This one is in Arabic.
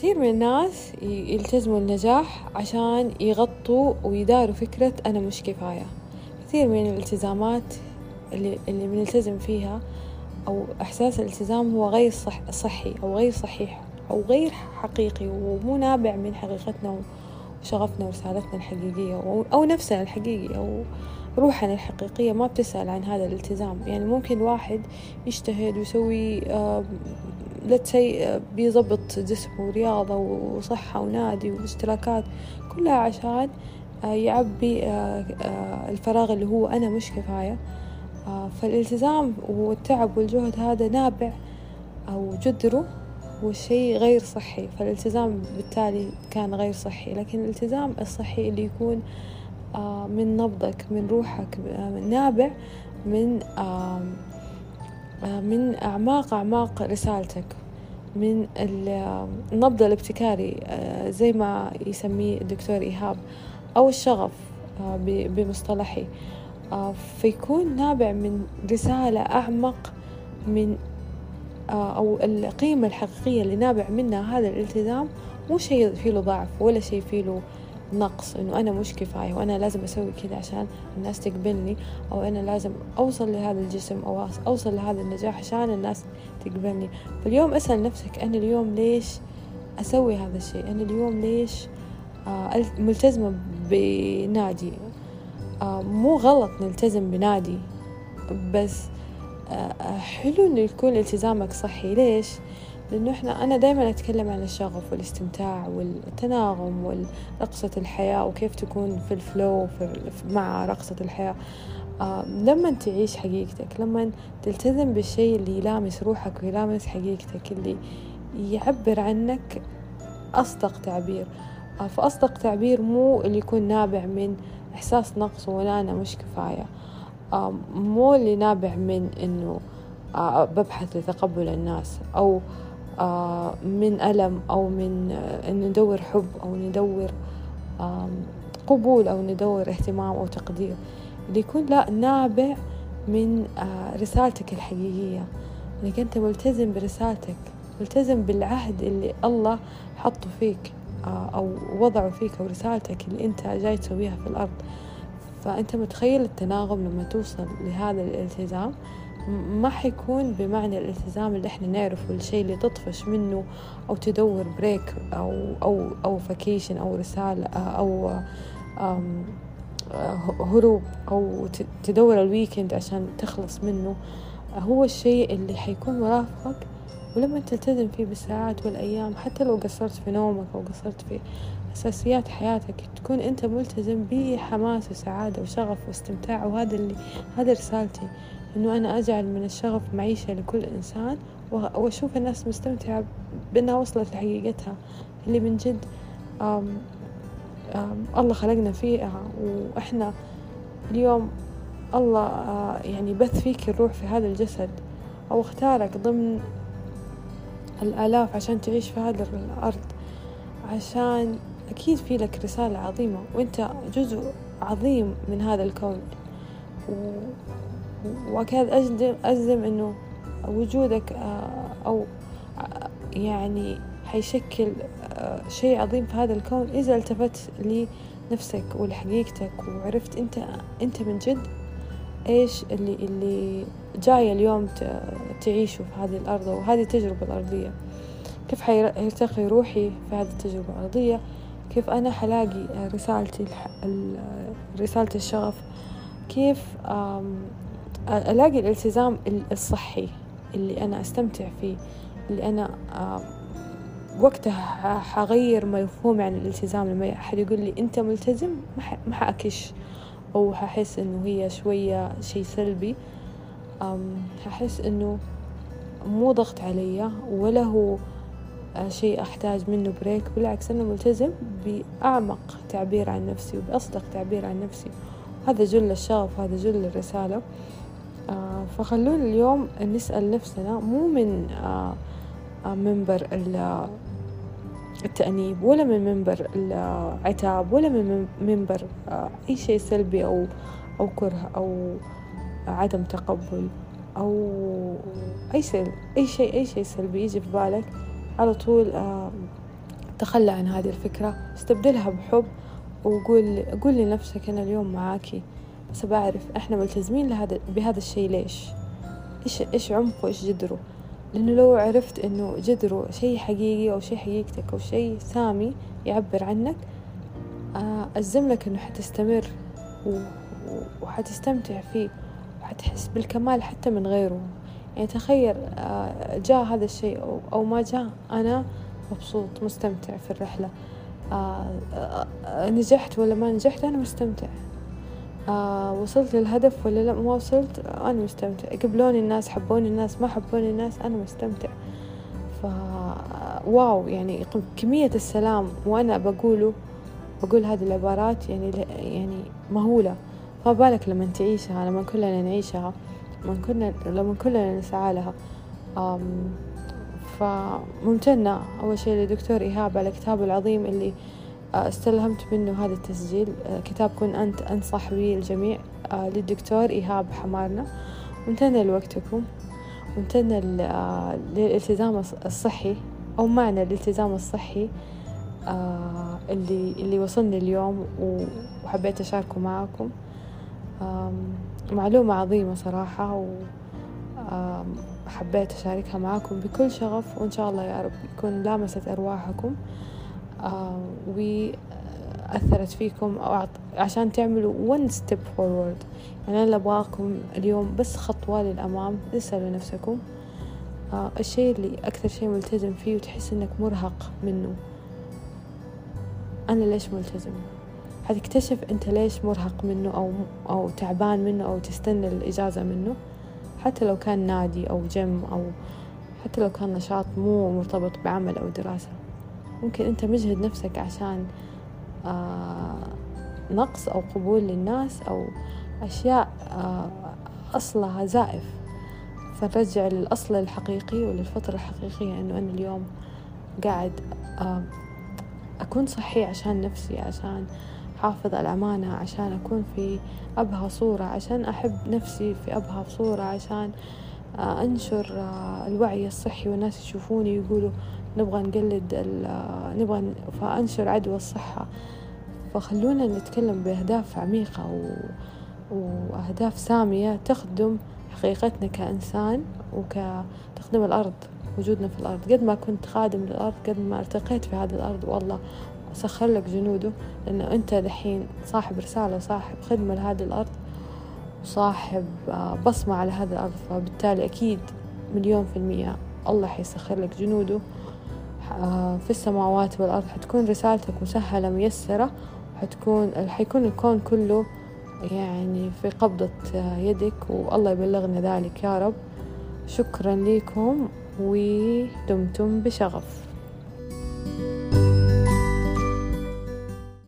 كثير من الناس يلتزموا النجاح عشان يغطوا ويداروا فكرة أنا مش كفاية. كثير من الالتزامات اللي, اللي بنلتزم فيها أو إحساس الالتزام هو غير صح صحي أو غير صحيح أو غير حقيقي ومو نابع من حقيقتنا وشغفنا ورسالتنا الحقيقية أو نفسنا الحقيقي أو روحنا الحقيقية. ما بتسأل عن هذا الالتزام. يعني ممكن واحد يجتهد ويسوي لتسي بيضبط جسمه ورياضة وصحة ونادي واشتراكات كلها عشان يعبي الفراغ اللي هو أنا مش كفاية. فالالتزام والتعب والجهد هذا نابع أو جذره هو شيء غير صحي. فالالتزام بالتالي كان غير صحي. لكن الالتزام الصحي اللي يكون من نبضك من روحك نابع من من أعماق أعماق رسالتك من النبض الابتكاري زي ما يسميه الدكتور إيهاب أو الشغف بمصطلحي. فيكون نابع من رسالة أعمق من أو القيمة الحقيقية اللي نابع منها هذا الالتزام مو شيء فيه له ضعف ولا شيء فيه له نقص إنه أنا مش كفاية وأنا لازم أسوي كذا عشان الناس تقبلني أو أنا لازم أوصل لهذا الجسم أو أوصل لهذا النجاح عشان الناس تقبلني. فاليوم أسأل نفسك أنا اليوم ليش أسوي هذا الشيء؟ أنا اليوم ليش آه ملتزمة بنادي؟ آه مو غلط نلتزم بنادي بس آه حلو إنه يكون التزامك صحي. ليش؟ لأنه إحنا أنا دايما أتكلم عن الشغف والاستمتاع والتناغم ورقصة الحياة وكيف تكون في الفلو مع رقصة الحياة. آه لما تعيش حقيقتك لما تلتزم بالشيء اللي يلامس روحك ويلامس حقيقتك اللي يعبر عنك أصدق تعبير. آه فأصدق تعبير مو اللي يكون نابع من إحساس نقص ولا أنا مش كفاية. آه مو اللي نابع من إنه آه ببحث لتقبل الناس أو من ألم أو من آه إن ندور حب أو ندور قبول أو ندور اهتمام أو تقدير. اللي يكون لا نابع من آه رسالتك الحقيقية. إنك أنت ملتزم برسالتك ملتزم بالعهد اللي الله حطه فيك أو وضعه فيك أو رسالتك اللي أنت جاي تسويها في الأرض. فأنت متخيل التناغم لما توصل لهذا الالتزام؟ ما حيكون بمعنى الالتزام اللي إحنا نعرفه الشيء اللي تطفش منه أو تدور break أو أو أو vacation أو رسالة أو هروب أو تدور ال weekend عشان تخلص منه. هو الشيء اللي حيكون مرافقك ولما تلتزم فيه بالساعات والأيام حتى لو قصرت في نومك أو قصرت في أساسيات حياتك تكون أنت ملتزم بحماس وسعادة وشغف واستمتاع. وهذا اللي هذا رسالتي. إنه أنا أجعل من الشغف معيشة لكل إنسان وأشوف الناس مستمتعة بأنها وصلت لحقيقتها اللي من جد آم آم الله خلقنا فيها. وإحنا اليوم الله يعني بث فيك الروح في هذا الجسد. أو اختارك ضمن الآلاف عشان تعيش في هذه الأرض. عشان أكيد في لك رسالة عظيمة وأنت جزء عظيم من هذا الكون. وأكاد أجزم, أجزم أنه وجودك أو يعني حيشكل شيء عظيم في هذا الكون إذا التفت لنفسك ولحقيقتك وعرفت أنت أنت من جد إيش اللي اللي جاي اليوم تعيشه في هذه الأرض وهذه التجربة الأرضية. كيف حيرتقي روحي في هذه التجربة الأرضية؟ كيف أنا حلاقي رسالتي رسالة الشغف؟ كيف ألاقي الالتزام الصحي اللي أنا أستمتع فيه اللي أنا وقتها حغير مفهومي عن الالتزام. لما أحد يقول لي أنت ملتزم ما حأكش أو ححس إنه هي شوية شي سلبي. ححس إنه مو ضغط علي ولا هو شيء أحتاج منه بريك. بالعكس أنا ملتزم بأعمق تعبير عن نفسي وبأصدق تعبير عن نفسي. هذا جل الشغف هذا جل الرسالة. فخلونا اليوم نسأل نفسنا مو من منبر التأنيب ولا من منبر العتاب ولا من منبر أي شيء سلبي أو أو كره أو عدم تقبل أو أي شيء أي شيء أي شيء سلبي يجي في بالك على طول تخلى عن هذه الفكرة. استبدلها بحب وقول قول لنفسك أنا اليوم معاكي. بس بعرف إحنا ملتزمين لهذا بهذا الشيء ليش؟ إيش إيش عمقه إيش جذره لأنه لو عرفت إنه جذره شيء حقيقي أو شيء حقيقتك أو شيء سامي يعبر عنك آه، أجزم لك إنه حتستمر وحتستمتع فيه وحتحس بالكمال حتى من غيره. يعني تخيل آه، جاء هذا الشيء أو ما جاء أنا مبسوط مستمتع في الرحلة. آه، نجحت ولا ما نجحت أنا مستمتع. وصلت للهدف ولا لا؟ ما وصلت. أنا مستمتع. قبلوني الناس حبوني الناس ما حبوني الناس أنا مستمتع. ف واو يعني كمية السلام وأنا بقوله بقول هذه العبارات يعني يعني مهولة. فبالك لما تعيشها لما كلنا نعيشها لما كنا لما كلنا نسعى لها. فممتنة أول شيء لدكتور إيهاب على كتابه العظيم اللي آه، استلهمت منه هذا التسجيل. آه، كتاب كن أنت أنصح به الجميع. آه، للدكتور إيهاب حمارنا. ممتنة لوقتكم. ممتنة للالتزام الصحي أو معنى الالتزام الصحي آه اللي اللي وصلني اليوم وحبيت أشاركه معكم معلومة عظيمة صراحة وحبيت أشاركها معكم بكل شغف. وإن شاء الله يا رب يكون لامست أرواحكم. وأثرت فيكم أو عشان تعملوا one step forward. يعني أنا أبغاكم اليوم بس خطوة للأمام اسألوا نفسكم. آه الشيء اللي أكثر شيء ملتزم فيه وتحس إنك مرهق منه. أنا ليش ملتزم؟ حتكتشف أنت ليش مرهق منه أو أو تعبان منه أو تستنى الإجازة منه. حتى لو كان نادي أو جيم أو حتى لو كان نشاط مو مرتبط بعمل أو دراسة. ممكن أنت مجهد نفسك عشان آه نقص أو قبول للناس أو أشياء آه أصلها زائف. فنرجع للأصل الحقيقي وللفطرة الحقيقية إنه أنا اليوم قاعد آه أكون صحي عشان نفسي عشان حافظ الأمانة عشان أكون في أبهى صورة عشان أحب نفسي في أبهى صورة عشان أنشر الوعي الصحي والناس يشوفوني يقولوا نبغى نقلد نبغى فأنشر عدوى الصحة. فخلونا نتكلم بأهداف عميقة و... وأهداف سامية تخدم حقيقتنا كإنسان وكتخدم الأرض وجودنا في الأرض. قد ما كنت خادم للأرض قد ما ارتقيت في هذه الأرض والله سخر لك جنوده. لأنه أنت دحين صاحب رسالة وصاحب خدمة لهذه الأرض وصاحب آه، بصمة على هذه الأرض. فبالتالي أكيد مليون في المية الله حيسخر لك جنوده. في السماوات والأرض حتكون رسالتك مسهلة ميسرة حتكون حيكون الكون كله يعني في قبضة آه، يدك والله يبلغنا ذلك يا رب. شكرا لكم ودمتم بشغف.